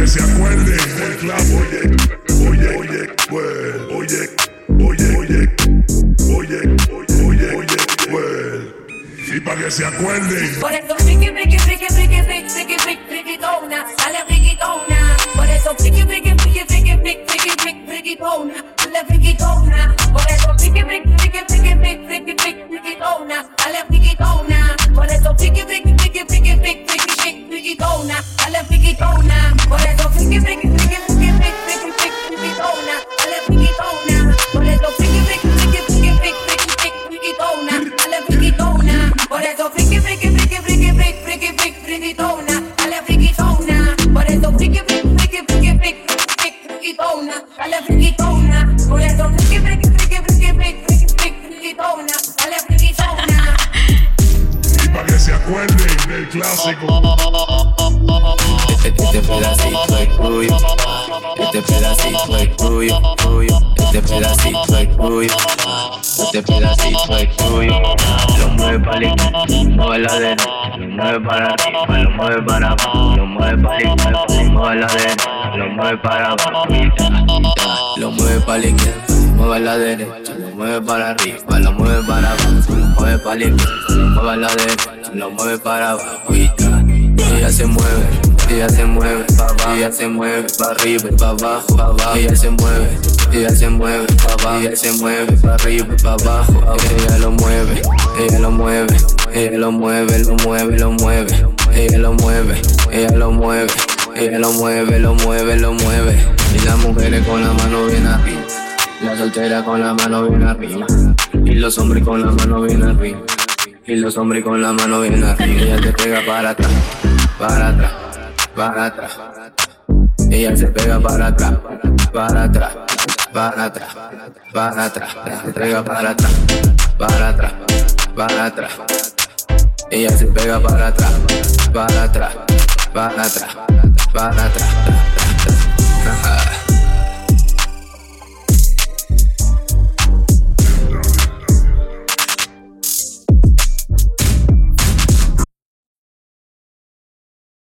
que se acuerde. El clavo, oye, oye, oye, well, oye, oye, oye, oye, oye, oye, well. Y para que se acuerde. Acuerden del clásico. Este pedacito es tuyo, este pedacito es tuyo, este pedacito es tuyo, este pedacito es tuyo. Lo mueve para izquierda, mueve la derecha, lo mueve para arriba, lo mueve para abajo, lo mueve para la izquierda, mueve la derecha, lo mueve para abajo, lo mueve para la izquierda, mueve la derecha, lo mueve para arriba, lo mueve para abajo, lo mueve para la izquierda, mueve la derecha, lo mueve para abajo. Ella se mueve, ella se mueve, pa' abajo, ella se mueve, pa' arriba pa' abajo, pa' abajo, ella se mueve, ella se mueve, pa' abajo, ella se mueve, pa' arriba pa' abajo, ella lo mueve, ella lo mueve, ella lo mueve, lo mueve, lo mueve, ella lo mueve, ella lo mueve, ella lo mueve, lo mueve, lo mueve, y las mujeres con la mano bien arriba, la soltera con la mano bien arriba, y los hombres con la mano bien arriba. Y los hombres con la mano bien arriba, ella te pega para atrás, para atrás, para atrás. Ella se pega para atrás, para atrás, para atrás, para atrás. Se pega para atrás, para atrás, para atrás. Ella se pega para atrás, para atrás, para atrás, para atrás.